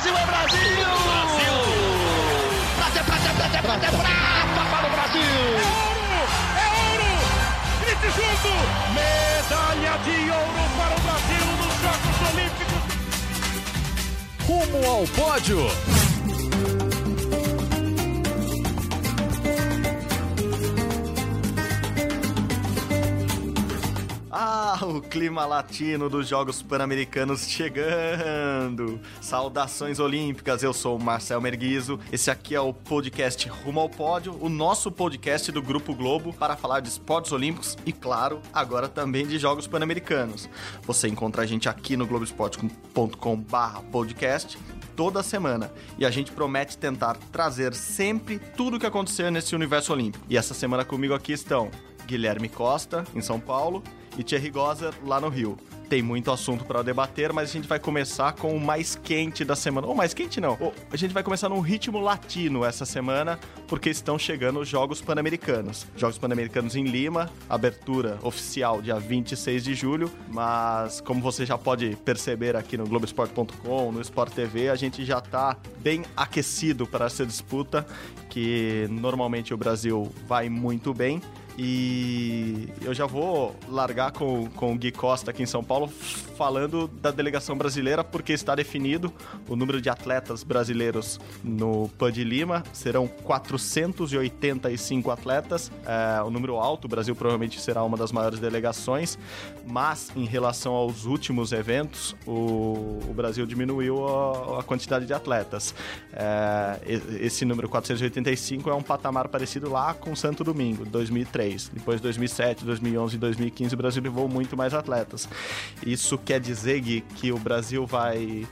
Brasil, é Brasil! Brasil! Prata, prata, prata, prata, prata para o Brasil! É ouro! É ouro! Grite junto! Medalha de ouro para o Brasil nos Jogos Olímpicos! Rumo ao pódio! O clima latino dos Jogos Pan-Americanos chegando! Saudações olímpicas, eu sou o Marcel Merguizo. Esse aqui é o podcast Rumo ao Pódio, o nosso podcast do Grupo Globo para falar de esportes olímpicos e, claro, agora também de Jogos Pan-Americanos. Você encontra a gente aqui no globesport.com/podcast toda semana. E a gente promete tentar trazer sempre tudo o que aconteceu nesse universo olímpico. E essa semana comigo aqui estão Guilherme Costa, em São Paulo, e Thierry Gozer, lá no Rio. Tem muito assunto para debater, mas a gente vai começar com o mais quente da semana. Ou mais quente não. A gente vai começar num ritmo latino essa semana, porque estão chegando os Jogos Pan-Americanos. Jogos Pan-Americanos em Lima, abertura oficial dia 26 de julho, mas como você já pode perceber aqui no Globoesporte.com, no Sport TV, a gente já tá bem aquecido para essa disputa, que normalmente o Brasil vai muito bem. E eu já vou largar com, com o Gui Costa aqui em São Paulo falando da delegação brasileira, porque está definido o número de atletas brasileiros no PAN de Lima. Serão 485 atletas, é, um número alto. O Brasil provavelmente será uma das maiores delegações, mas em relação aos últimos eventos, o, o Brasil diminuiu a, a, quantidade de atletas. É, esse número 485 é um patamar parecido lá com Santo Domingo, 2003. Depois 2007, 2011 e 2015 o Brasil levou muito mais atletas. Isso quer dizer, Gui, que o Brasil vai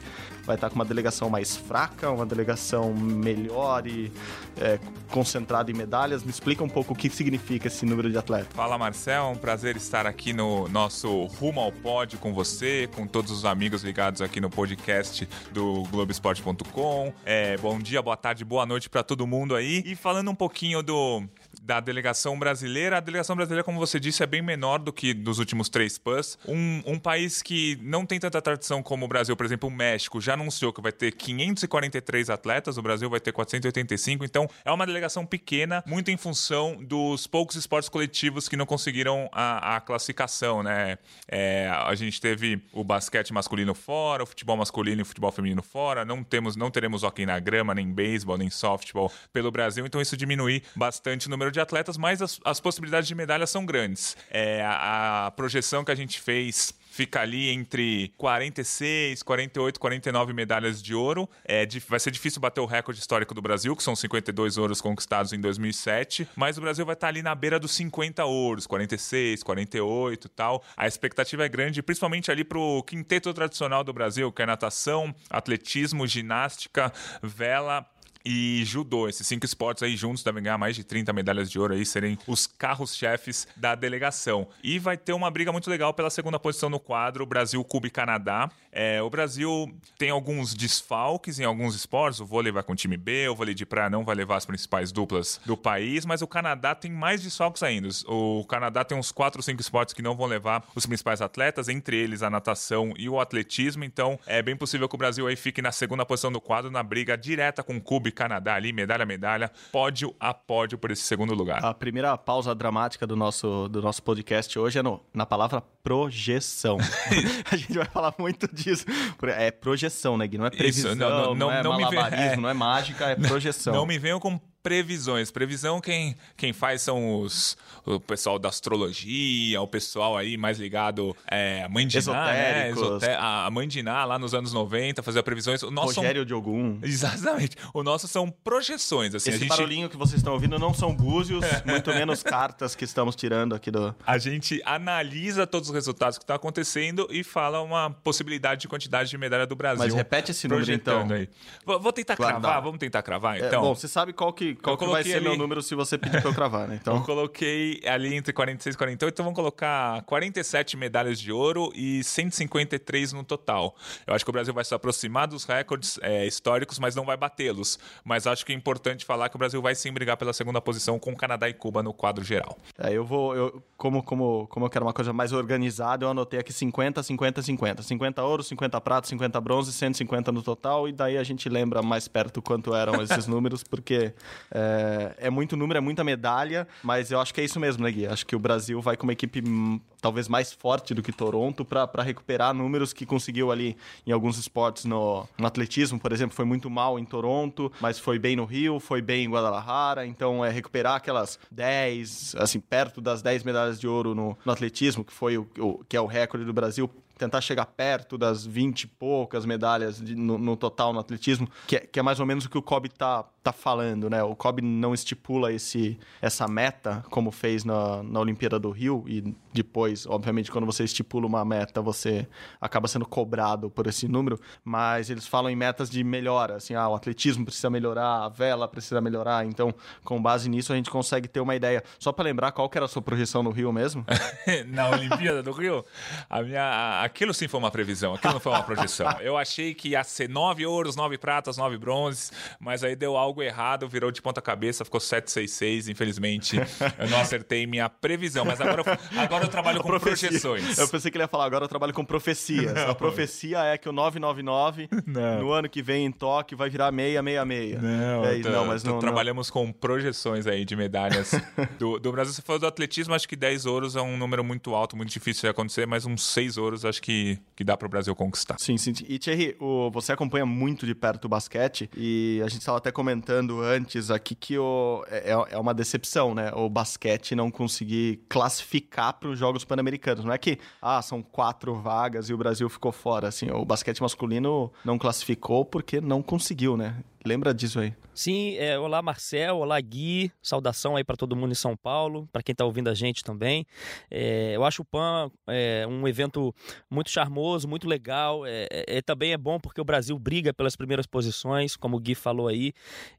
vai estar com uma delegação mais fraca, uma delegação melhor e é, concentrada em medalhas. Me explica um pouco o que significa esse número de atletas. Fala Marcel, é um prazer estar aqui no nosso Rumo ao Pódio com você, com todos os amigos ligados aqui no podcast do Globoesporte.com. É, bom dia, boa tarde, boa noite para todo mundo aí. E falando um pouquinho do da delegação brasileira. A delegação brasileira, como você disse, é bem menor do que dos últimos três PANs. Um, um país que não tem tanta tradição como o Brasil, por exemplo, o México, já anunciou que vai ter 543 atletas, o Brasil vai ter 485, então é uma delegação pequena, muito em função dos poucos esportes coletivos que não conseguiram a, a classificação, né? É, a gente teve o basquete masculino fora, o futebol masculino e o futebol feminino fora, não temos, não teremos hockey na grama, nem beisebol, nem softball pelo Brasil, então isso diminui bastante o número de atletas, mas as, as possibilidades de medalha são grandes. É, a, a projeção que a gente fez fica ali entre 46, 48, 49 medalhas de ouro. É, vai ser difícil bater o recorde histórico do Brasil, que são 52 ouros conquistados em 2007, mas o Brasil vai estar ali na beira dos 50 ouros, 46, 48 e tal. A expectativa é grande, principalmente ali pro quinteto tradicional do Brasil, que é natação, atletismo, ginástica, vela, e judô. Esses cinco esportes aí juntos devem ganhar mais de 30 medalhas de ouro aí, serem os carros-chefes da delegação. E vai ter uma briga muito legal pela segunda posição no quadro, Brasil, Cuba e Canadá. É, o Brasil tem alguns desfalques em alguns esportes, o vôlei vai com o time B, o vôlei de praia não vai levar as principais duplas do país, mas o Canadá tem mais desfalques ainda. O Canadá tem uns 4 ou 5 esportes que não vão levar os principais atletas, entre eles a natação e o atletismo, então é bem possível que o Brasil aí fique na segunda posição do quadro, na briga direta com Cuba e Canadá ali, medalha a medalha, pódio a pódio por esse segundo lugar. A primeira pausa dramática do nosso, do nosso podcast hoje é no, na palavra projeção. a gente vai falar muito disso. É projeção, né, Gui? Não é previsão, Isso, não, não, não, não, é não malabarismo, me... é... não é mágica, é projeção. Não me venham com previsões. Previsão quem, quem faz são os, o pessoal da astrologia, o pessoal aí mais ligado é, a mãe de Ná, né? Esoté a mãe de Ná, lá nos anos 90, fazia previsões. O nosso Rogério são... de Ogum. Exatamente. O nosso são projeções. Assim, Esse gente... barulhinho que vocês estão ouvindo não são búzios, muito menos cartas que estamos tirando aqui do... A gente analisa todos os resultados que estão acontecendo e fala uma possibilidade de quantidade de medalha do Brasil. Mas repete esse número então. Aí. Vou, vou tentar Guardar. cravar, vamos tentar cravar é, então. É, bom, você sabe qual que qual que vai ser ali... meu número se você pedir pra eu cravar, né? Então... Eu coloquei ali entre 46 e 48, então vamos colocar 47 medalhas de ouro e 153 no total. Eu acho que o Brasil vai se aproximar dos recordes é, históricos, mas não vai batê-los. Mas acho que é importante falar que o Brasil vai sim brigar pela segunda posição com Canadá e Cuba no quadro geral. É, eu vou, eu, como, como, como eu quero uma coisa mais organizada, eu anotei aqui 50, 50, 50. 50 ouro, 50 prata, 50 bronze, 150 no total, e daí a gente lembra mais perto quanto eram esses números, porque é, é, muito número, é muita medalha, mas eu acho que é isso mesmo, né, Gui? Acho que o Brasil vai com uma equipe hum, talvez mais forte do que Toronto para recuperar números que conseguiu ali em alguns esportes no, no atletismo, por exemplo, foi muito mal em Toronto, mas foi bem no Rio, foi bem em Guadalajara, então é recuperar aquelas 10, assim, perto das 10 medalhas de ouro no, no atletismo, que foi o, o, que é o recorde do Brasil, tentar chegar perto das 20 e poucas medalhas de, no, no, total no atletismo, que é, que é, mais ou menos o que o Kobe tá, tá falando, né? O Kobe não estipula esse, essa meta, como fez na, na Olimpíada do Rio, e depois, obviamente, quando você estipula uma meta, você acaba sendo cobrado por esse número, mas eles falam em metas de melhora, assim, ah, o atletismo precisa melhorar, a vela precisa melhorar, então, com base nisso, a gente consegue ter uma ideia. Só para lembrar, qual que era a sua projeção no Rio mesmo? na Olimpíada do Rio? A minha... Aquilo sim foi uma previsão, aquilo não foi uma projeção. Eu achei que ia ser nove ouros, nove pratas, nove bronzes, mas aí deu algo errado, virou de ponta cabeça, ficou 766, infelizmente. Eu não acertei minha previsão, mas agora, eu, agora eu trabalho com profecia. projeções. Eu pensei que ele ia falar, agora eu trabalho com profecias. Não, a profecia é que o 999, não. no ano que vem em Tóquio, vai virar 666. Não, é, tô, não mas não, trabalhamos com projeções aí de medalhas do, do Brasil. Você falou do atletismo, acho que 10 ouros é um número muito alto, muito difícil de acontecer, mas uns 6 ouros acho que, que dá para o Brasil conquistar. Sim, sim. E Thierry, o, você acompanha muito de perto o basquete e a gente estava até comentando antes aqui que o, é, é, é uma decepção, né? O basquete não conseguir classificar para os Jogos Pan-Americanos. Não é que, ah, são quatro vagas e o Brasil ficou fora. Assim, o basquete masculino não classificou porque não conseguiu, né? Lembra disso aí? Sim, é, olá Marcel, olá Gui, saudação aí para todo mundo em São Paulo, para quem está ouvindo a gente também. É, eu acho o PAN é, um evento muito charmoso, muito legal. É, é, é, também é bom porque o Brasil briga pelas primeiras posições, como o Gui falou aí.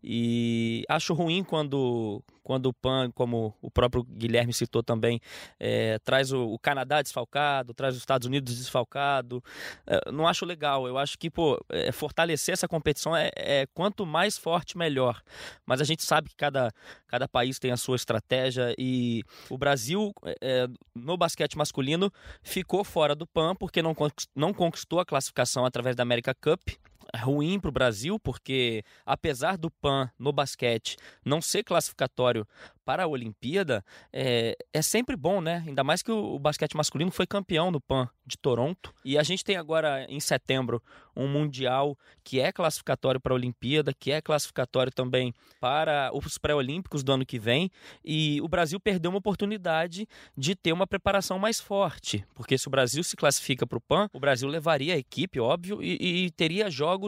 E acho ruim quando, quando o PAN, como o próprio Guilherme citou também, é, traz o, o, Canadá desfalcado, traz os Estados Unidos desfalcado. não acho legal. Eu acho que pô, fortalecer essa competição é, é quanto mais forte, melhor. Mas a gente sabe que cada, cada país tem a sua estratégia e o Brasil, é, no basquete masculino, ficou fora do PAN porque não, não conquistou a classificação através da América Cup ruim para o Brasil, porque apesar do PAN no basquete não ser classificatório para a Olimpíada, é, é sempre bom, né? Ainda mais que o, o basquete masculino foi campeão do PAN de Toronto. E a gente tem agora, em setembro, um Mundial que é classificatório para a Olimpíada, que é classificatório também para os pré-olímpicos do ano que vem. E o Brasil perdeu uma oportunidade de ter uma preparação mais forte, porque se o Brasil se classifica para o PAN, o Brasil levaria a equipe, óbvio, e, e teria jogos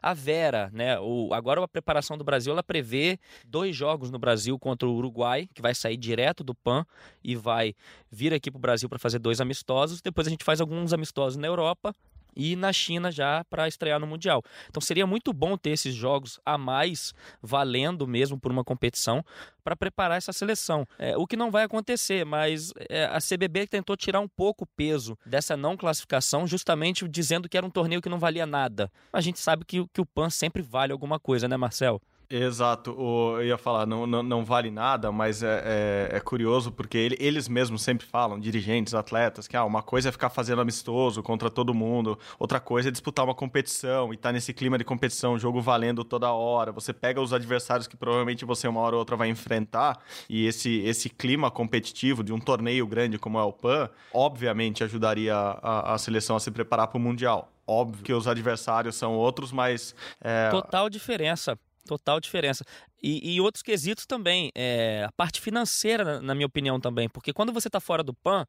à vera, né? O, agora a preparação do Brasil ela prevê dois jogos no Brasil contra o Uruguai, que vai sair direto do PAN e vai vir aqui para o Brasil para fazer dois amistosos. Depois a gente faz alguns amistosos na Europa e na China já para estrear no Mundial. Então seria muito bom ter esses jogos a mais valendo mesmo por uma competição para preparar essa seleção. É, o que não vai acontecer, mas é, a CBB tentou tirar um pouco o peso dessa não classificação, justamente dizendo que era um torneio que não valia nada. A gente sabe que, que o PAN sempre vale alguma coisa, né, Marcel? Exato, o, eu ia falar, não, não, não vale nada, mas é, é, é curioso porque ele, eles mesmos sempre falam, dirigentes, atletas, que ah, uma coisa é ficar fazendo amistoso contra todo mundo, outra coisa é disputar uma competição e tá nesse clima de competição, jogo valendo toda hora. Você pega os adversários que provavelmente você uma hora ou outra vai enfrentar e esse, esse clima competitivo de um torneio grande como é o PAN, obviamente ajudaria a, a seleção a se preparar para o Mundial. Óbvio que os adversários são outros, mas. É... Total diferença. Total diferença. E, e outros quesitos também, é, a parte financeira, na, na minha opinião, também. Porque quando você está fora do PAN,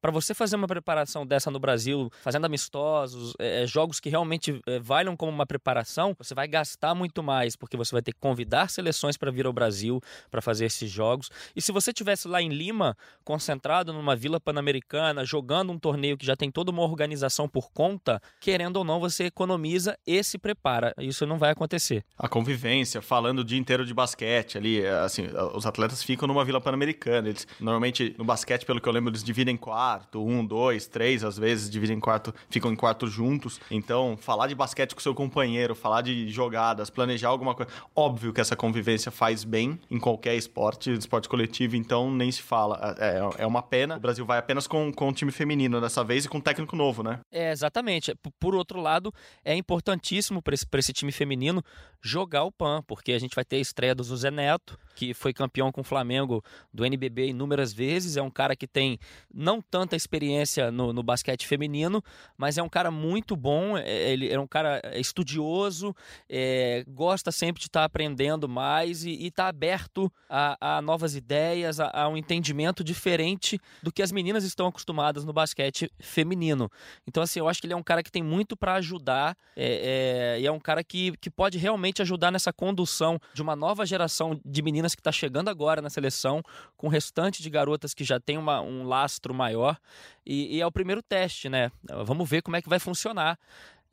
para você fazer uma preparação dessa no Brasil, fazendo amistosos, é, é, jogos que realmente é, valham como uma preparação, você vai gastar muito mais, porque você vai ter que convidar seleções para vir ao Brasil para fazer esses jogos. E se você tivesse lá em Lima, concentrado numa vila pan-americana, jogando um torneio que já tem toda uma organização por conta, querendo ou não, você economiza e se prepara. Isso não vai acontecer. A convivência, falando o dia inteiro de de basquete ali, é, assim, os atletas ficam numa Vila Pan-Americana. Eles, normalmente, no basquete, pelo que eu lembro, eles dividem quarto, um, dois, três, às vezes, dividem quarto, ficam em quarto juntos. Então, falar de basquete com seu companheiro, falar de jogadas, planejar alguma coisa. Óbvio que essa convivência faz bem em qualquer esporte, esporte coletivo, então nem se fala. É, é uma pena. O Brasil vai apenas com, com o time feminino dessa vez e com um técnico novo, né? É, exatamente. Por outro lado, é importantíssimo para esse, esse time feminino jogar o PAN, porque a gente vai ter a estreia do Zé Neto, que foi campeão com o Flamengo do NBB inúmeras vezes. É um cara que tem não tanta experiência no, no basquete feminino, mas é um cara muito bom. É, ele é um cara estudioso, é, gosta sempre de estar tá aprendendo mais e está aberto a, a, novas ideias, a, a, um entendimento diferente do que as meninas estão acostumadas no basquete feminino. Então, assim, eu acho que ele é um cara que tem muito para ajudar é, é, e é um cara que, que pode realmente ajudar nessa condução de uma nova geração de meninas que está chegando agora na seleção, com o restante de garotas que já tem uma, um lastro maior. E, e é o primeiro teste, né? Vamos ver como é que vai funcionar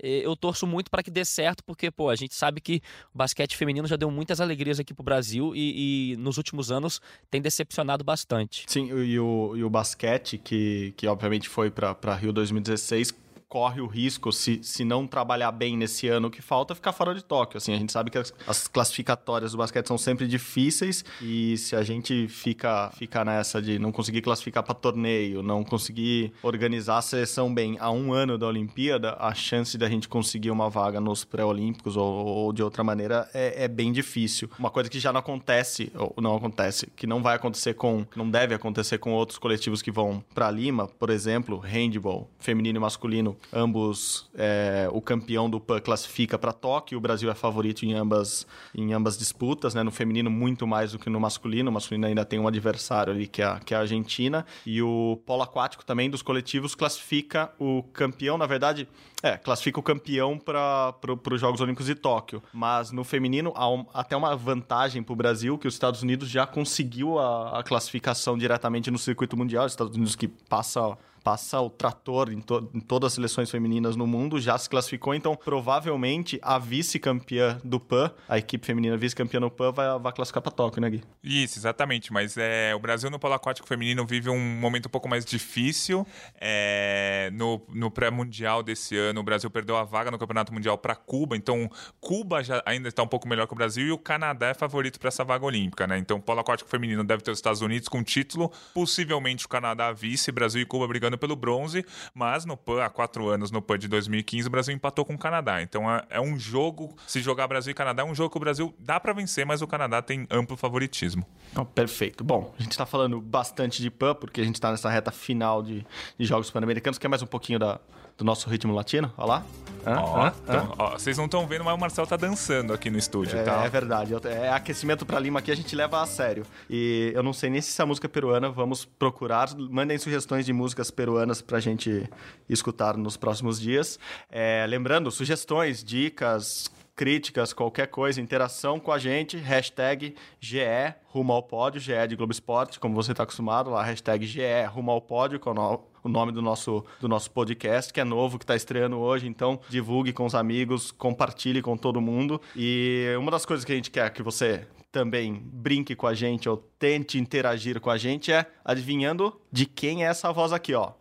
eu torço muito para que dê certo, porque pô, a gente sabe que o basquete feminino já deu muitas alegrias aqui pro Brasil e, e nos últimos anos tem decepcionado bastante. Sim, e o, e o basquete, que, que obviamente foi para Rio 2016, corre o risco, se, se não trabalhar bem nesse ano que falta, ficar fora de Tóquio. Assim, a gente sabe que as, as classificatórias do basquete são sempre difíceis e se a gente fica, fica nessa de não conseguir classificar para torneio, não conseguir organizar a seleção bem a um ano da Olimpíada, a chance da gente conseguir uma vaga nos pré-olímpicos ou, ou, de outra maneira é, é, bem difícil. Uma coisa que já não acontece, ou não acontece, que não vai acontecer com, não deve acontecer com outros coletivos que vão para Lima, por exemplo, handball, feminino e masculino, ambos é, o campeão do PAN classifica para Tóquio, o Brasil é favorito em ambas, em ambas disputas, né? no feminino muito mais do que no masculino, o masculino ainda tem um adversário ali que é, a, que é a Argentina, e o polo aquático também dos coletivos classifica o campeão, na verdade, é, classifica o campeão para os Jogos Olímpicos de Tóquio, mas no feminino há um, até uma vantagem para o Brasil, que os Estados Unidos já conseguiu a, a classificação diretamente no circuito mundial, os Estados Unidos que passa passa o trator em, to em, todas as seleções femininas no mundo, já se classificou, então provavelmente a vice-campeã do PAN, a equipe feminina vice-campeã no PAN, vai, vai classificar para Tóquio, né, Gui? Isso, exatamente, mas é, o Brasil no polo aquático feminino vive um momento um pouco mais difícil. É, no no pré-mundial desse ano, o Brasil perdeu a vaga no Campeonato Mundial para Cuba, então Cuba já ainda está um pouco melhor que o Brasil e o Canadá é favorito para essa vaga olímpica, né? Então o polo aquático feminino deve ter os Estados Unidos com título, possivelmente o Canadá vice, Brasil e Cuba brigando pelo bronze, mas no PAN, há quatro anos, no PAN de 2015, o Brasil empatou com o Canadá. Então é, é um jogo, se jogar Brasil e Canadá, é um jogo que o Brasil dá para vencer, mas o Canadá tem amplo favoritismo. Oh, perfeito. Bom, a gente está falando bastante de PAN, porque a gente está nessa reta final de, de Jogos Pan-Americanos. Quer mais um pouquinho da, do nosso ritmo latino? Olha lá. Ó, então, ó, vocês não estão vendo, mas o Marcel tá dançando aqui no estúdio, é, tá? É verdade. É aquecimento para Lima aqui, a gente leva a sério. E eu não sei nem se essa música é peruana, vamos procurar. Mandem sugestões de músicas peruanas pra gente escutar nos próximos dias. É, lembrando, sugestões, dicas, críticas, qualquer coisa, interação com a gente, hashtag GE rumo ao pódio, GE de Globo Esporte, como você está acostumado, lá, hashtag GE rumo ao pódio, com o nome do nosso, do nosso podcast, que é novo, que está estreando hoje, então divulgue com os amigos, compartilhe com todo mundo. E uma das coisas que a gente quer que você também brinque com a gente ou tente interagir com a gente é adivinhando de quem é essa voz aqui, ó.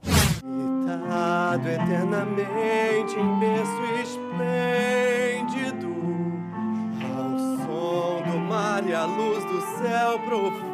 Eternamente em berço esplêndido a luz do céu profundo.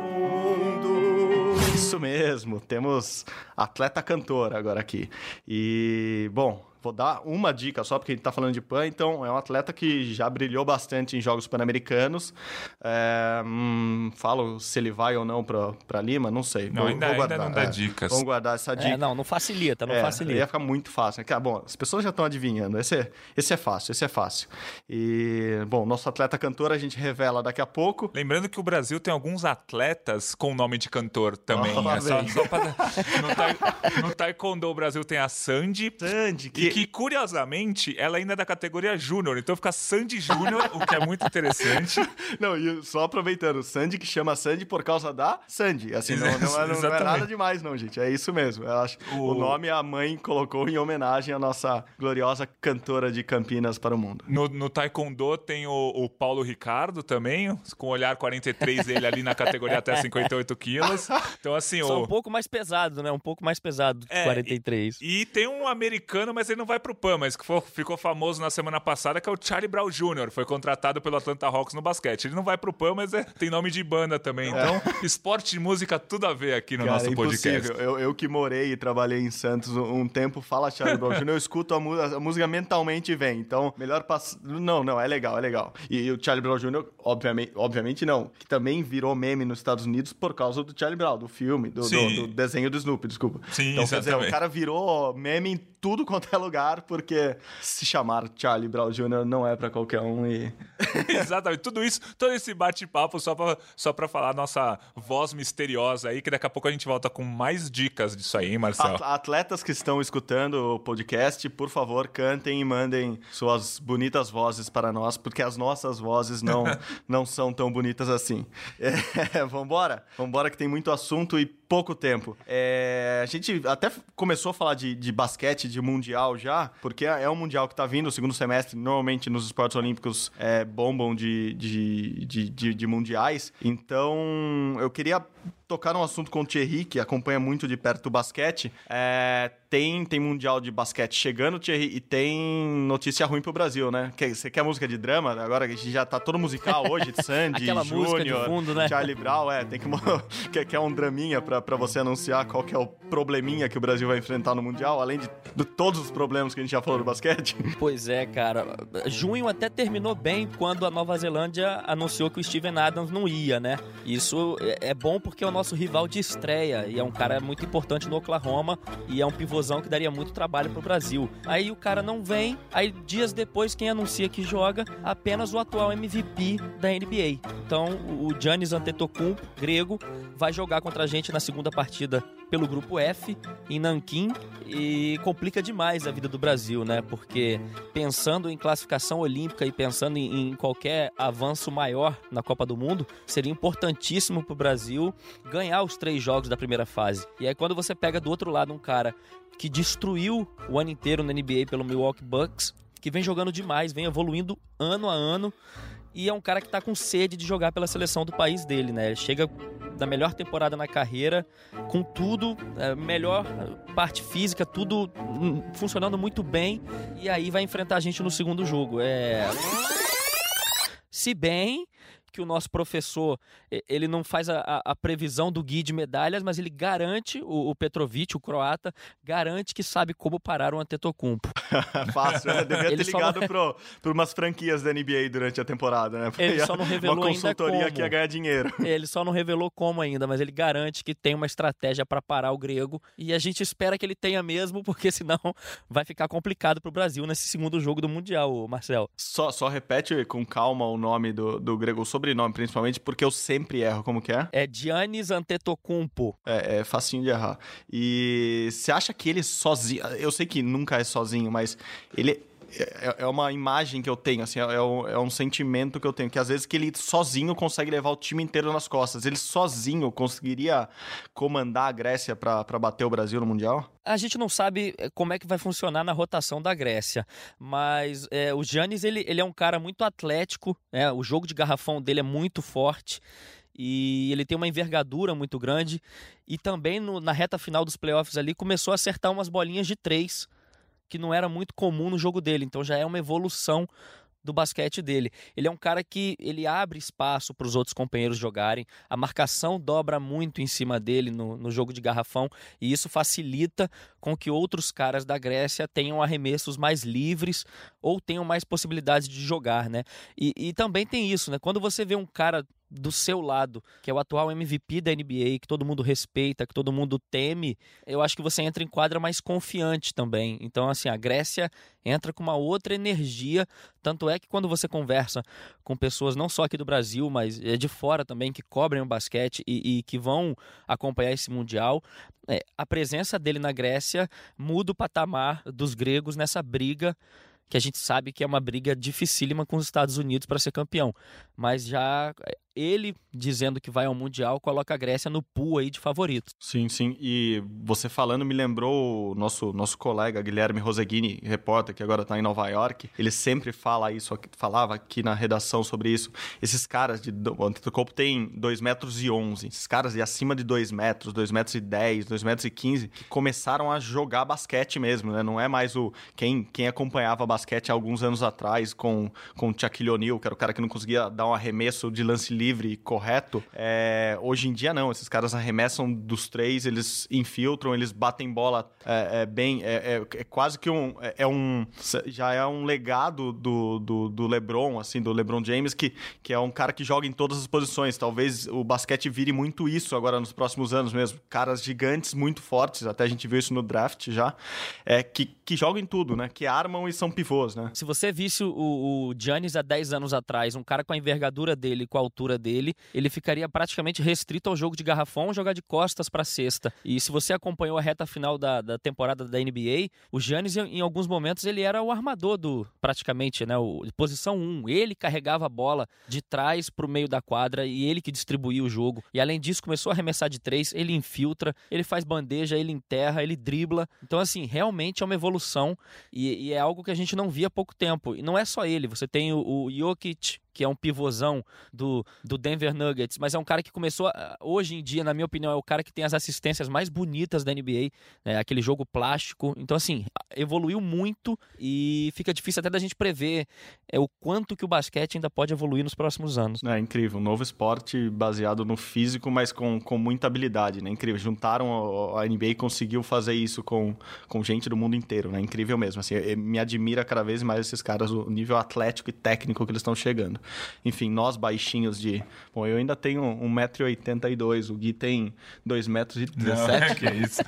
Isso mesmo, temos atleta cantora agora aqui. E, bom, Vou dar uma dica só, porque a gente está falando de PAN, então é um atleta que já brilhou bastante em Jogos Pan-Americanos. É, hum, falo se ele vai ou não para Lima, não sei. Não, vou, ainda, vou ainda não dá é, dicas. Vamos guardar essa é, dica. É, não, não facilita, não é, facilita. Ia ficar muito fácil. Né? Bom, as pessoas já estão adivinhando. Esse é, esse é fácil, esse é fácil. E, bom, nosso atleta cantor a gente revela daqui a pouco. Lembrando que o Brasil tem alguns atletas com nome de cantor também. Oh, é só, só pra... no, tai... no Taekwondo o Brasil tem a Sandy. Sandy, que que curiosamente ela ainda é da categoria Júnior, então fica Sandy Júnior, o que é muito interessante. Não, e só aproveitando, Sandy que chama Sandy por causa da Sandy. Assim, não, não, é, não é nada demais, não, gente. É isso mesmo. Eu acho, O- o... nome a mãe colocou em homenagem à nossa gloriosa cantora de Campinas para o mundo. No, no Taekwondo tem o, o Paulo Ricardo também, com o olhar 43 ele ali na categoria até 58 quilos. Então, assim, Só o. um pouco mais pesado, né? Um pouco mais pesado do que É, 43. E tem um americano, mas ele não vai pro PAN, mas que ficou famoso na semana passada, que é o Charlie Brown Jr., foi contratado pelo Atlanta Hawks no basquete. Ele não vai pro PAN, mas é- tem nome de banda também. Então, esporte e música, tudo a ver aqui no Cara, nosso é podcast. Eu, eu que morei e trabalhei em Santos um, tempo, fala Charlie Brown Jr., eu escuto a, a música mentalmente e vem. Então, melhor passar... Não, não, é legal, é legal. E, o Charlie Brown Jr., obviamente, obviamente não, que também virou meme nos Estados Unidos por causa do Charlie Brown, do filme, do, do- do desenho do Snoopy, desculpa. Sim, então, quer dizer, o cara virou meme em tudo quanto é lugar, porque se chamar Charlie Brown Jr. não é pra qualquer um e... Exatamente, tudo isso, todo esse bate-papo só pra, só pra falar nossa voz misteriosa aí, que daqui a pouco a gente volta com mais dicas disso aí, Marcelo? At- Atletas que estão escutando o podcast, por favor, cantem e mandem suas bonitas vozes para nós, porque as nossas vozes não, não são tão bonitas assim. É, vambora? Vambora que tem muito assunto e pouco tempo. É, a gente até começou a falar de, de basquete, de mundial já, porque é um mundial que tá vindo, o segundo semestre, normalmente nos esportes olímpicos é, bombam de, de, de, de, de mundiais. Então, eu queria tocar num assunto com o Thierry, que acompanha muito de perto o basquete. É, tem, tem Mundial de Basquete chegando, Thierry, e tem notícia ruim pro Brasil, né? Quer- Você quer música de drama? Agora que a gente já tá todo musical hoje, de Sandy, Aquela Júnior, fundo, né? Charlie Brown, é, tem que... quer, quer um draminha pra, pra você anunciar qual que é o probleminha que o Brasil vai enfrentar no Mundial, além de, de todos os problemas que a gente já falou do basquete? Pois é, cara. Junho até terminou bem quando a Nova Zelândia anunciou que o Steven Adams não ia, né? Isso é é bom porque o nosso rival de estreia e é um cara muito importante no Oklahoma e é um pivôzão que daria muito trabalho pro Brasil. Aí o cara não vem, aí dias depois quem anuncia que joga apenas o atual MVP da NBA. Então o Giannis Antetokounmpo, grego, vai jogar contra a gente na segunda partida pelo grupo F em Nanquim e complica demais a vida do Brasil, né? Porque pensando em classificação olímpica e pensando em, em qualquer avanço maior na Copa do Mundo, seria importantíssimo pro Brasil ganhar os três jogos da primeira fase. E aí quando você pega do outro lado um cara que destruiu o ano inteiro na NBA pelo Milwaukee Bucks, que vem jogando demais, vem evoluindo ano a ano. E é um cara que tá com sede de jogar pela seleção do país dele, né? Ele chega da melhor temporada na carreira, com tudo, é, melhor parte física, tudo hum, funcionando muito bem. E aí vai enfrentar a gente no segundo jogo. É. Se bem que o nosso professor ele não faz a, a- a previsão do guia de medalhas, mas ele garante, o, o Petrovic, o croata, garante que sabe como parar o Antetokounmpo. Fácil, né? Devia Ele ter ligado não- pro, umas franquias da NBA durante a temporada, né? Ele Ia- só não revelou Uma ainda consultoria como. que ia ganhar dinheiro. Ele só não revelou como ainda, mas ele garante que tem uma estratégia para parar o grego e a gente espera que ele tenha mesmo, porque senão vai ficar complicado pro Brasil nesse segundo jogo do Mundial, Marcel. Só, só repete com calma o nome do, do grego, o sobrenome principalmente, porque eu sempre erro. Como que é? É Giannis Antetokounmpo. É, é facinho de errar. E você acha que ele sozinho... Eu sei que nunca é sozinho, mas ele... É, é uma imagem que eu tenho, assim, é, um, é um sentimento que eu tenho, que às vezes que ele sozinho consegue levar o time inteiro nas costas. Ele sozinho conseguiria comandar a Grécia pra bater o Brasil no Mundial? A gente não sabe eh, como é que vai funcionar na rotação da Grécia, mas é, o Giannis ele, ele é um cara muito atlético, né? o jogo de garrafão dele é muito forte e ele tem uma envergadura muito grande e também no- na reta final dos playoffs ali começou a acertar umas bolinhas de três que não era muito comum no jogo dele, então já é uma evolução do basquete dele. Ele é um cara que ele abre espaço para os outros companheiros jogarem, a marcação dobra muito em cima dele no, no jogo de garrafão e isso facilita com que outros caras da Grécia tenham arremessos mais livres ou tenham mais possibilidades de jogar, né? E, e também tem isso, né? Quando você vê um cara do seu lado, que é o atual MVP da NBA, que todo mundo respeita, que todo mundo teme, eu acho que você entra em quadra mais confiante também. Então, assim, a Grécia entra com uma outra energia. Tanto é que quando você conversa com pessoas não só aqui do Brasil, mas é de fora também, que cobrem o basquete e, e que vão acompanhar esse Mundial, é, a presença dele na Grécia muda o patamar dos gregos nessa briga que a gente sabe que é uma briga dificílima com os Estados Unidos para ser campeão. Mas já ele dizendo que vai ao Mundial coloca a Grécia no pool aí de favoritos. Sim, sim. E você falando me lembrou o nosso, nosso colega Guilherme Roseguini, repórter que agora está em Nova York. Ele sempre fala isso, falava aqui na redação sobre isso. Esses caras de. Antetokounmpo tem 2 metros e 11. Esses caras de acima de 2 metros, 2 metros e 10, 2 metros e 15, que começaram a jogar basquete mesmo, né? Não é mais o. Quem, quem acompanhava basquete há alguns anos atrás com, com o Shaquille O'Neal, que era o cara que não conseguia dar um arremesso de lance livre livre correto, é, hoje em dia não. Esses caras arremessam dos três, eles infiltram, eles batem bola é, é bem. É, é, é, quase que um. É, é, um. Já é um legado do, do, do, LeBron, assim, do LeBron James, que, que é um cara que joga em todas as posições. Talvez o basquete vire muito isso agora nos próximos anos mesmo. Caras gigantes, muito fortes, até a gente viu isso no draft já, é, que, que jogam em tudo, né? Que armam e são pivôs, né? Se você visse o, o Giannis há 10 anos atrás, um cara com a envergadura dele, com a altura dele, ele ficaria praticamente restrito ao jogo de garrafão, jogar de costas para cesta. E se você acompanhou a reta final da, da temporada da NBA, o Giannis em, alguns momentos ele era o armador do praticamente, né, o posição 1. Ele carregava a bola de trás para o meio da quadra e ele que distribuía o jogo. E além disso começou a arremessar de três, ele infiltra, ele faz bandeja, ele enterra, ele dribla. Então assim, realmente é uma evolução e, e é algo que a gente não via há pouco tempo. E não é só ele, você tem o, o Jokic, que é um pivôzão do, do Denver Nuggets, mas é um cara que começou, hoje em dia, na minha opinião, é o cara que tem as assistências mais bonitas da NBA, né? aquele jogo plástico. Então, assim, evoluiu muito e fica difícil até da gente prever é, o quanto que o basquete ainda pode evoluir nos próximos anos. É incrível, um novo esporte baseado no físico, mas com, com muita habilidade, né? Incrível. Juntaram a NBA e conseguiu fazer isso com, com gente do mundo inteiro, né? Incrível mesmo. Assim, me admira cada vez mais esses caras, o nível atlético e técnico que eles estão chegando. Enfim, nós baixinhos de. Bom, eu ainda tenho 1,82m, o Gui tem 2,17m. Não, é que isso.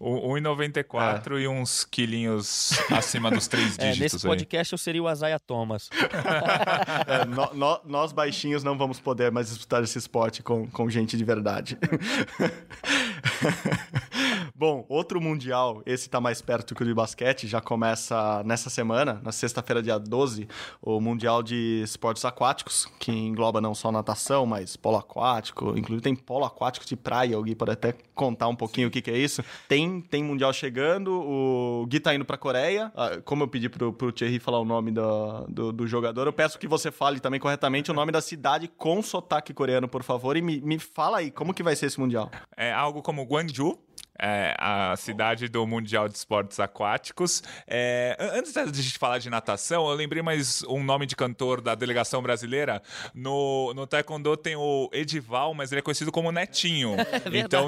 1,94m é. e uns quilinhos acima dos três dígitos. É, nesse podcast aí. eu seria o Azaia Thomas. é, no, no, nós baixinhos não vamos poder mais disputar esse esporte com, com gente de verdade. Bom, outro mundial, esse tá mais perto que o de basquete, já começa nessa semana, na sexta-feira, dia 12, o Mundial de Esportes Aquáticos, que engloba não só natação, mas polo aquático, inclusive tem polo aquático de praia, Gui pode até contar um pouquinho o que, que, é isso. Tem, tem Mundial chegando, o Gui tá indo pra Coreia, ah, como eu pedi pro, pro Thierry falar o nome do, do, do jogador, eu peço que você fale também corretamente o nome da cidade com sotaque coreano, por favor, e me, me fala aí, como que vai ser esse Mundial? É algo como Gwangju, é, a cidade do Mundial de Esportes Aquáticos. É, antes de a gente falar de natação, eu lembrei mais um nome de cantor da delegação brasileira. No, no Taekwondo tem o Edival, mas ele é conhecido como Netinho. É então,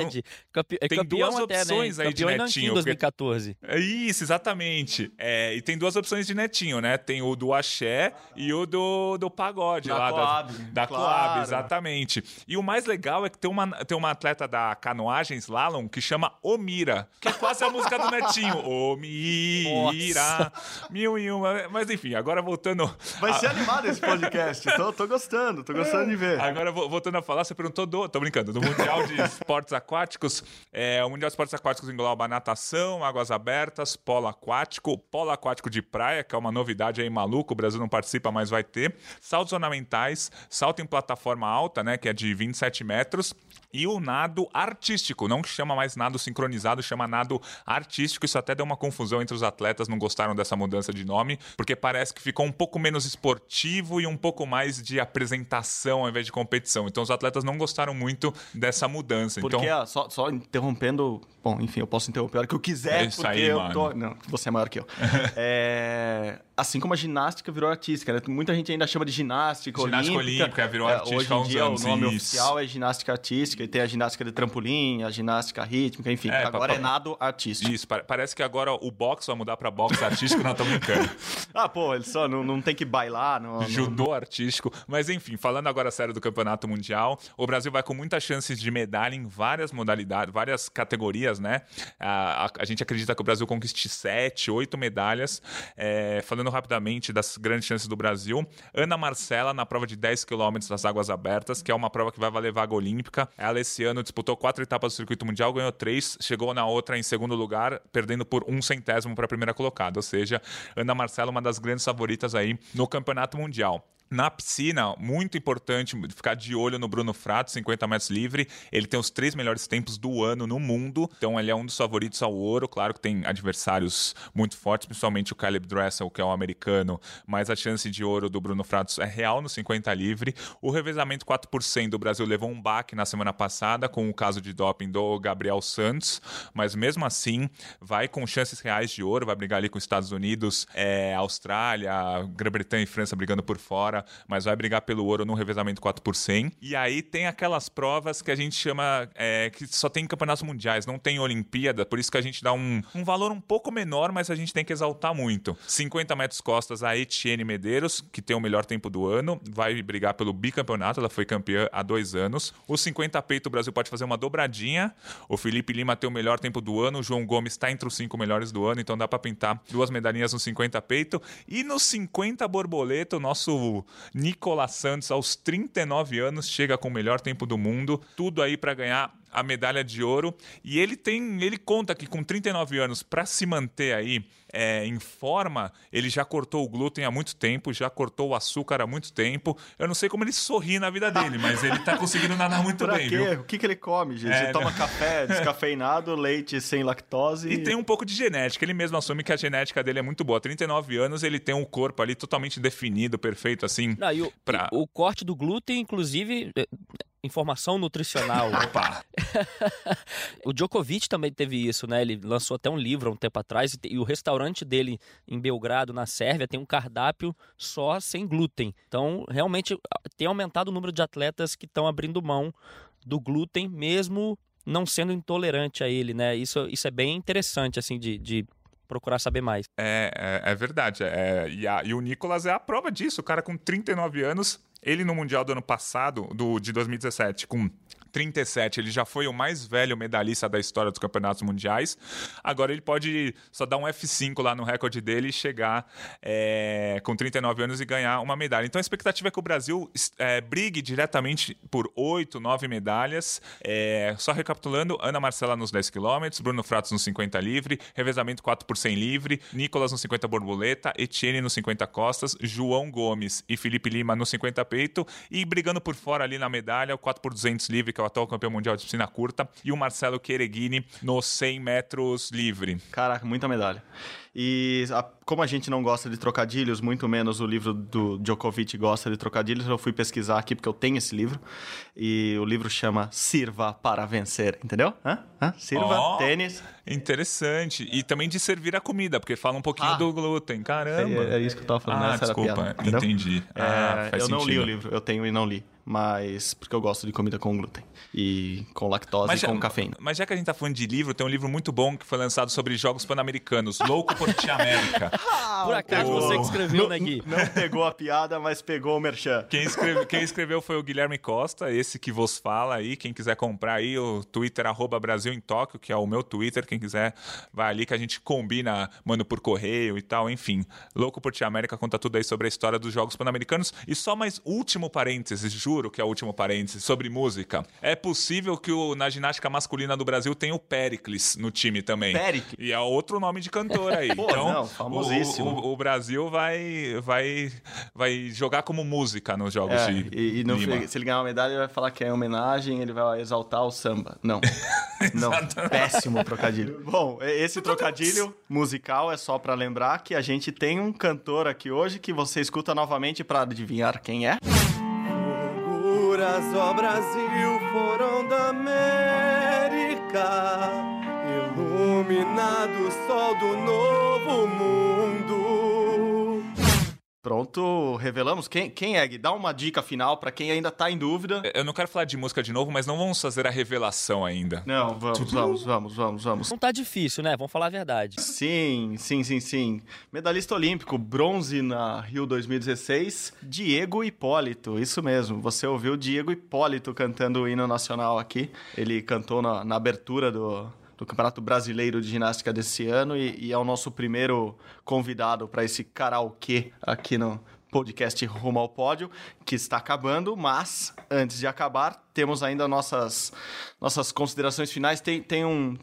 Campe é tem duas opções até, né? aí de Netinho. Em 2014. Porque... Isso, exatamente. É, e tem duas opções de Netinho, né? Tem o do axé e o do, do pagode. Da lá, Coab. Da, da claro. Coab, exatamente. E o mais legal é que tem uma, tem uma atleta da canoagem slalom que chama Omira, que é quase a música do Netinho. Omira, mil e uma. Mas enfim, agora voltando. Vai ser animado esse podcast. tô, tô gostando, tô gostando de ver. Agora, voltando a falar, você perguntou do. Tô brincando, do Mundial de Esportes Aquáticos. É, o Mundial de Esportes Aquáticos engloba natação, águas abertas, polo aquático, polo aquático de praia, que é uma novidade aí maluco, o Brasil não participa, mas vai ter. Saltos ornamentais, salto em plataforma alta, né, que é de 27 metros e o nado artístico, não que chama mais nado sincronizado, chama nado artístico. Isso até deu uma confusão entre os atletas, não gostaram dessa mudança de nome, porque parece que ficou um pouco menos esportivo e um pouco mais de apresentação ao invés de competição. Então os atletas não gostaram muito dessa mudança. Porque, então... Ah, só, só interrompendo, bom, enfim, eu posso interromper a hora que eu quiser, é porque aí, eu mano. tô. Não, você é maior que eu. é assim como a ginástica virou artística, né? Muita gente ainda chama de ginástica, ginástica olímpica. olímpica virou artística é, hoje em dia anos, o nome isso. oficial é ginástica artística e tem a ginástica de trampolim, a ginástica rítmica, enfim, É, agora pa- é nado artístico. Isso, pa- parece que agora o boxe vai mudar pra boxe artístico, não tô brincando. Ah, pô, ele só não, não tem que bailar. Não, não- Judô artístico. Mas enfim, falando agora sério do Campeonato Mundial, o Brasil vai com muitas chances de medalha em várias modalidades, várias categorias, né? A, a- a gente acredita que o Brasil conquiste sete, oito medalhas. É, falando rapidamente das grandes chances do Brasil, Ana Marcela na prova de 10 quilômetros das águas abertas, que é uma prova que vai valer vaga olímpica. Ela esse ano disputou quatro etapas do circuito mundial, ganhou três, chegou na outra em segundo lugar, perdendo por um centésimo para a primeira colocada. Ou seja, Ana Marcela, uma das grandes favoritas aí no campeonato mundial. Na piscina, muito importante ficar de olho no Bruno Frato, 50 metros livre. Ele tem os três melhores tempos do ano no mundo, então ele é um dos favoritos ao ouro. Claro que tem adversários muito fortes, principalmente o Caleb Dressel, que é o americano, mas a chance de ouro do Bruno Frato é real no 50 livre. O revezamento 4% do Brasil levou um baque na semana passada com o caso de doping do Gabriel Santos, mas mesmo assim vai com chances reais de ouro, vai brigar ali com os Estados Unidos, é, Austrália, Grã-Bretanha e França brigando por fora, mas vai brigar pelo ouro no revezamento 4 por 100. E aí tem aquelas provas que a gente chama é, que só tem campeonatos mundiais, não tem Olimpíada, por isso que a gente dá um, um valor um pouco menor, mas a gente tem que exaltar muito. 50 metros costas a Etienne Medeiros, que tem o melhor tempo do ano, vai brigar pelo bicampeonato, ela foi campeã há dois anos. Os 50 peito, o Brasil pode fazer uma dobradinha. O Felipe Lima tem o melhor tempo do ano, o João Gomes está entre os cinco melhores do ano, então dá para pintar duas medalhinhas no 50 peito. E no 50 borboleta, o nosso Nicolas Santos, aos 39 anos, chega com o melhor tempo do mundo. Tudo aí para ganhar a medalha de ouro. E ele tem, ele conta que com 39 anos, para se manter aí é, em forma, ele já cortou o glúten há muito tempo, já cortou o açúcar há muito tempo. Eu não sei como ele sorri na vida dele, mas ele tá conseguindo nadar muito Pra bem, quê? viu? O que, que ele come, gente? É, ele toma né? café descafeinado, leite sem lactose. E tem um pouco de genética. Ele mesmo assume que a genética dele é muito boa. 39 anos, ele tem um corpo ali totalmente definido, perfeito, assim. Não, e o, Pra- e o corte do glúten, inclusive, informação nutricional. Opa! o Djokovic também teve isso, né? Ele lançou até um livro há um tempo atrás e, o restaurante dele em Belgrado, na Sérvia, tem um cardápio só sem glúten. Então, realmente, tem aumentado o número de atletas que estão abrindo mão do glúten, mesmo não sendo intolerante a ele, né? Isso, isso é bem interessante, assim, de, de procurar saber mais. É, é, é verdade. É, e, a- e o Nicolas é a prova disso. O cara com 39 anos, ele no Mundial do ano passado, do, de 2017, com 37, ele já foi o mais velho medalhista da história dos campeonatos mundiais. Agora ele pode só dar um F5 lá no recorde dele e chegar é, com 39 anos e ganhar uma medalha. Então a expectativa é que o Brasil é, brigue diretamente por 8, 9 medalhas. É, só recapitulando, Ana Marcela nos 10 km, Bruno Fratos nos 50 livre, revezamento 4 por 100 livre, Nicolas no 50 borboleta, Etienne no 50 costas, João Gomes e Felipe Lima no 50 peito e brigando por fora ali na medalha, o 4 por 200 livre, que é o atual campeão mundial de piscina curta, e o Marcelo Quereguini no 100 metros livre. Caraca, muita medalha. E a- como a gente não gosta de trocadilhos, muito menos o livro do Djokovic gosta de trocadilhos, eu fui pesquisar aqui porque eu tenho esse livro. E o livro chama Sirva para Vencer, entendeu? Hã? Hã? Sirva, Ó, tênis. Interessante. E também de servir a comida, porque fala um pouquinho Ah. do glúten. Caramba. É, é isso que eu tava falando, Ah, desculpa, piada, entendi. É, Ah, faz eu não li sentido. o livro, eu tenho e não li. Mas porque eu gosto de comida com glúten. E com lactose e com cafeína. mas já que a gente tá falando de livro, tem um livro muito bom que foi lançado sobre Jogos Pan-Americanos, Louco por Ti América. Por acaso o- você que escreveu, né, Gui? Não pegou a piada, mas pegou o merchan. Quem, escreve- quem escreveu foi o Guilherme Costa, esse que vos fala aí. Quem quiser comprar aí, o Twitter, arroba Brasil em Tóquio, que é o meu Twitter. Quem quiser, vai ali que a gente combina, manda por correio e tal, enfim. Louco por Ti América conta tudo aí sobre a história dos Jogos Pan-Americanos. E só mais último parênteses, juro que é o último parênteses, sobre música. É possível que o, na ginástica masculina do Brasil tenha o Pericles no time também. Pericles? E é outro nome de cantor aí. Pô, então, não, o- famosíssimo. O, o Brasil vai, vai, vai jogar como música nos Jogos É, de e, e no- Lima. se ele ganhar uma medalha, ele vai falar que é homenagem, ele vai exaltar o samba. Não. Não. Péssimo trocadilho. Bom, esse trocadilho musical é só pra lembrar que a gente tem um cantor aqui hoje que você escuta novamente pra adivinhar quem é. Ó Brasil, foram da América, iluminado o sol do novo mundo. Pronto, revelamos. Quem, quem é, Gui? Dá uma dica final para quem ainda tá em dúvida. Eu não quero falar de música de novo, mas não vamos fazer a revelação ainda. Não, vamos, vamos, vamos, vamos, vamos. Não tá difícil, né? Vamos falar a verdade. Sim, sim, sim, sim. Medalhista olímpico, bronze na Rio 2016, Diego Hipólito. Isso mesmo, você ouviu Diego Hipólito cantando o hino nacional aqui. Ele cantou na, na abertura do, do Campeonato Brasileiro de Ginástica desse ano e, e é o nosso primeiro convidado para esse karaokê aqui no podcast Rumo ao Pódio, que está acabando, mas antes de acabar, temos ainda nossas, nossas considerações finais. Tem, tem um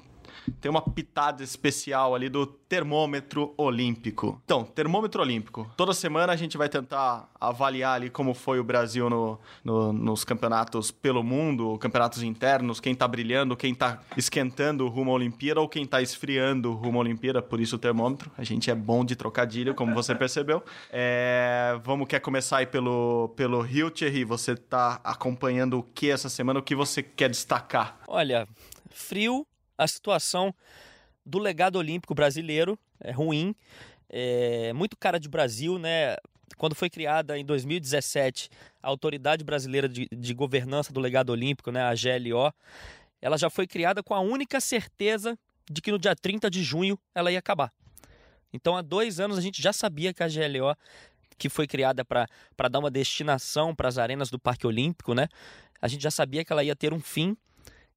tem uma pitada especial ali do termômetro olímpico. Então, termômetro olímpico. Toda semana a gente vai tentar avaliar ali como foi o Brasil no, no, nos campeonatos pelo mundo, campeonatos internos, quem tá brilhando, quem tá esquentando rumo à Olimpíada ou quem tá esfriando rumo à Olimpíada, por isso o termômetro. A gente é bom de trocadilho, como você percebeu. É, vamos, quer começar aí pelo, pelo Rio, Thierry? Você tá acompanhando o que essa semana? O que você quer destacar? Olha, frio a situação do legado olímpico brasileiro é ruim, é muito cara de Brasil, né? Quando foi criada em 2017 a Autoridade Brasileira de, de Governança do Legado Olímpico, né, a GLO, ela já foi criada com a única certeza de que no dia 30 de junho ela ia acabar. Então, há dois anos a gente já sabia que a GLO, que foi criada para dar uma destinação para as arenas do Parque Olímpico, né? A gente já sabia que ela ia ter um fim.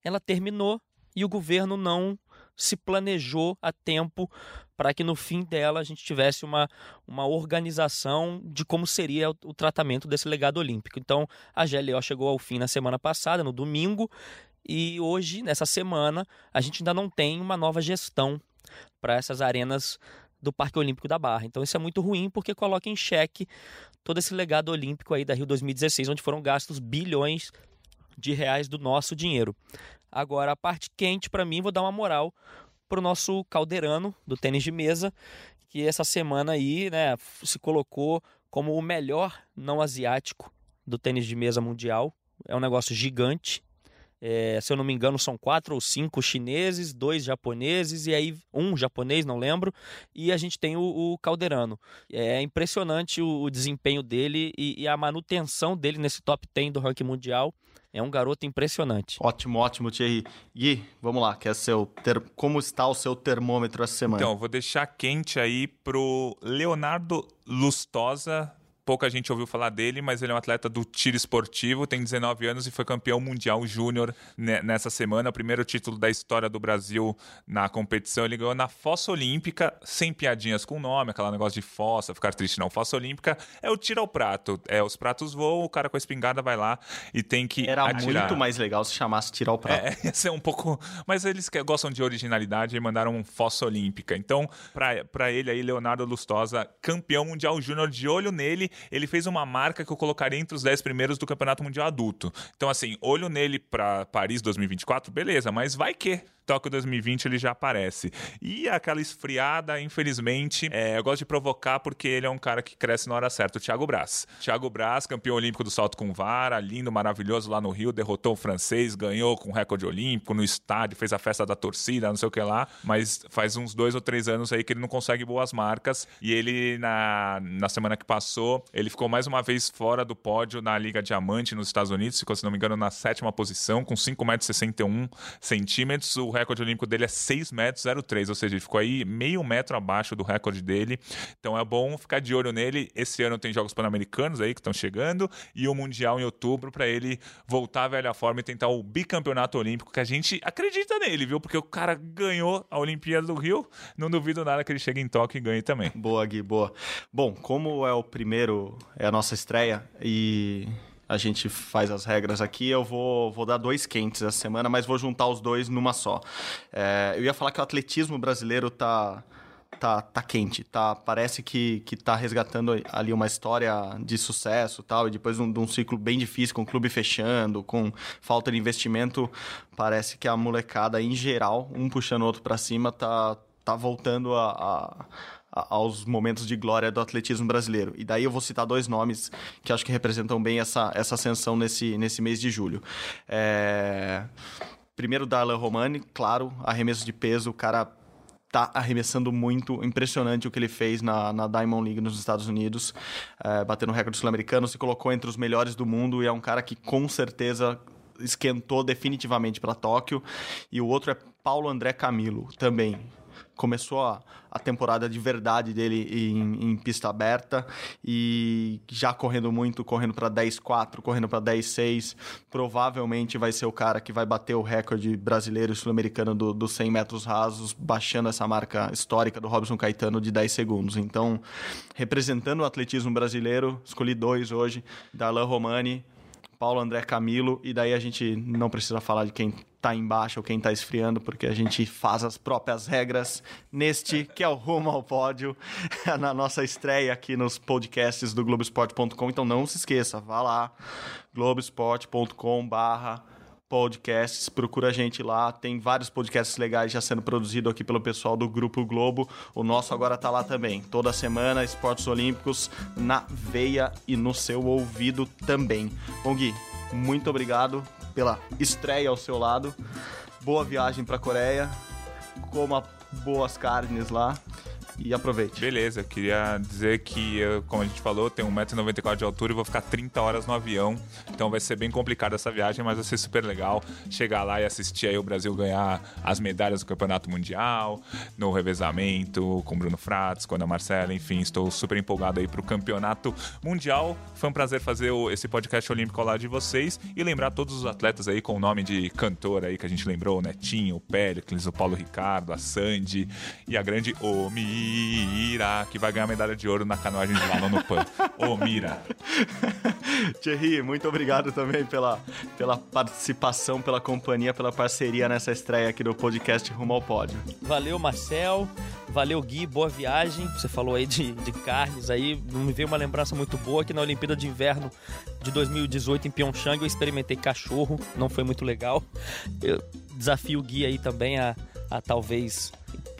Ela terminou e o governo não se planejou a tempo para que no fim dela a gente tivesse uma, uma organização de como seria o, o, tratamento desse legado olímpico. Então a GLO chegou ao fim na semana passada, no domingo, e hoje, nessa semana, a gente ainda não tem uma nova gestão para essas arenas do Parque Olímpico da Barra. Então isso é muito ruim porque coloca em xeque todo esse legado olímpico aí da Rio 2016, onde foram gastos bilhões de reais do nosso dinheiro. Agora, a parte quente, para mim, vou dar uma moral pro nosso caldeirano do tênis de mesa, que essa semana aí, né, se colocou como o melhor não asiático do tênis de mesa mundial. É um negócio gigante. É, se eu não me engano, são quatro ou cinco chineses, dois japoneses e aí um japonês, não lembro, e a gente tem o, o Calderano. É impressionante o, o desempenho dele e, e, a manutenção dele nesse top 10 do ranking mundial. É um garoto impressionante. Ótimo, ótimo, Thierry. Gui, vamos lá, que é seu ter... como está o seu termômetro essa semana? Então, vou deixar quente aí pro Leonardo Lustosa, pouca gente ouviu falar dele, mas ele é um atleta do tiro esportivo, tem 19 anos e foi campeão mundial júnior nessa semana, o primeiro título da história do Brasil na competição. Ele ganhou na fossa olímpica, sem piadinhas com o nome, aquela negócio de fossa, ficar triste não. Fossa olímpica é o tiro ao prato. É, os pratos voam, o cara com a espingarda vai lá e tem que Era atirar. muito mais legal se chamasse tiro ao prato. É, ia ser um pouco... Mas eles que gostam de originalidade e mandaram um fossa olímpica. Então, para ele aí, Leonardo Lustosa, campeão mundial júnior, de olho nele, ele fez uma marca que eu colocaria entre os 10 primeiros do Campeonato Mundial Adulto. Então, assim, olho nele para Paris 2024, beleza, mas vai que Tóquio 2020 ele já aparece. E aquela esfriada, infelizmente, é, eu gosto de provocar porque ele é um cara que cresce na hora certa, o Thiago Braz. Thiago Braz, campeão olímpico do salto com vara, lindo, maravilhoso lá no Rio, derrotou o francês, ganhou com recorde olímpico no estádio, fez a festa da torcida, não sei o que lá, mas faz uns dois ou três anos aí que ele não consegue boas marcas e ele, na, na semana que passou, ele ficou mais uma vez fora do pódio na Liga Diamante nos Estados Unidos, ficou, se não me engano, na sétima posição, com 5,61 metros. O recorde olímpico dele é 6 metros 03, ou seja, ele ficou aí meio metro abaixo do recorde dele. Então é bom ficar de olho nele. Esse ano tem Jogos Pan-Americanos aí que estão chegando e o Mundial em outubro para ele voltar à velha forma e tentar o bicampeonato olímpico que a gente acredita nele, viu? Porque o cara ganhou a Olimpíada do Rio. Não duvido nada que ele chegue em Tóquio e ganhe também. Boa, Gui, boa. Bom, como é o primeiro, é a nossa estreia e a gente faz as regras aqui. Eu vou, vou dar dois quentes essa semana, mas vou juntar os dois numa só. É, eu ia falar que o atletismo brasileiro tá. Tá, tá quente, tá? Parece que, que tá resgatando ali uma história de sucesso tal, e depois de um, de um ciclo bem difícil, com o clube fechando, com falta de investimento, parece que a molecada em geral, um puxando o outro para cima, tá, tá voltando a, a aos momentos de glória do atletismo brasileiro. E daí eu vou citar dois nomes que acho que representam bem essa, essa ascensão nesse, nesse mês de julho. É... Primeiro, Darlan Romani, claro, arremesso de peso, o cara tá arremessando muito, impressionante o que ele fez na, na Diamond League nos Estados Unidos, é, batendo recorde sul-americano, se colocou entre os melhores do mundo e é um cara que com certeza esquentou definitivamente para Tóquio. E o outro é Paulo André Camilo, também começou a, a temporada de verdade dele em, em, pista aberta e já correndo muito, correndo para 10.4, correndo para 10.6. Provavelmente vai ser o cara que vai bater o recorde brasileiro e sul-americano dos do 100 metros rasos, baixando essa marca histórica do Robson Caetano de 10 segundos. Então, representando o atletismo brasileiro, escolhi dois hoje: Darlan Romani, Paulo André Camilo, e daí a gente não precisa falar de quem está embaixo ou quem está esfriando, porque a gente faz as próprias regras neste que é o Rumo ao Pódio, na nossa estreia aqui nos podcasts do Globoesporte.com. Então não se esqueça, vá lá, globesport.com barra podcasts, procura a gente lá, tem vários podcasts legais já sendo produzidos aqui pelo pessoal do Grupo Globo, o nosso agora está lá também, toda semana, esportes olímpicos na veia e no seu ouvido também. Bom Gui, muito obrigado pela estreia ao seu lado. Boa viagem para Coreia. Coma boas carnes lá e aproveite. Beleza, queria dizer que, como a gente falou, tenho 1,94m de altura e vou ficar 30 horas no avião. Então vai ser bem complicado essa viagem, mas vai ser super legal chegar lá e assistir aí o Brasil ganhar as medalhas do Campeonato Mundial, no revezamento, com Bruno Fratos, com Ana Marcela, enfim, estou super empolgado aí para o Campeonato Mundial. Foi um prazer fazer esse podcast olímpico ao lado de vocês e lembrar todos os atletas aí com o nome de cantor aí que a gente lembrou, o Netinho, o Péricles, o Paulo Ricardo, a Sandy e a grande Omi Mira, que vai ganhar medalha de ouro na canoagem de balão no PAN. Ô, Mira. Thierry, muito obrigado também pela, pela participação, pela companhia, pela parceria nessa estreia aqui do podcast Rumo ao Pódio. Valeu, Marcel. Valeu, Gui. Boa viagem. Você falou aí de, de carnes aí. Me veio uma lembrança muito boa que na Olimpíada de Inverno de 2018 em Pyeongchang eu experimentei cachorro. Não foi muito legal. Eu desafio o Gui aí também a, a talvez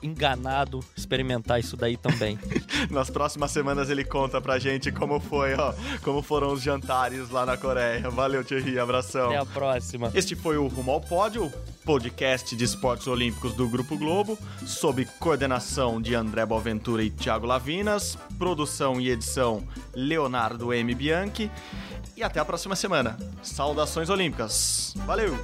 enganado experimentar isso daí também. Nas próximas semanas ele conta pra gente como foi, ó, como foram os jantares lá na Coreia. Valeu, Thierry, abração. Até a próxima. Este foi o Rumo ao Pódio, podcast de esportes olímpicos do Grupo Globo, sob coordenação de André Boaventura e Thiago Lavinas, produção e edição Leonardo M. Bianchi. E até a próxima semana. Saudações olímpicas. Valeu!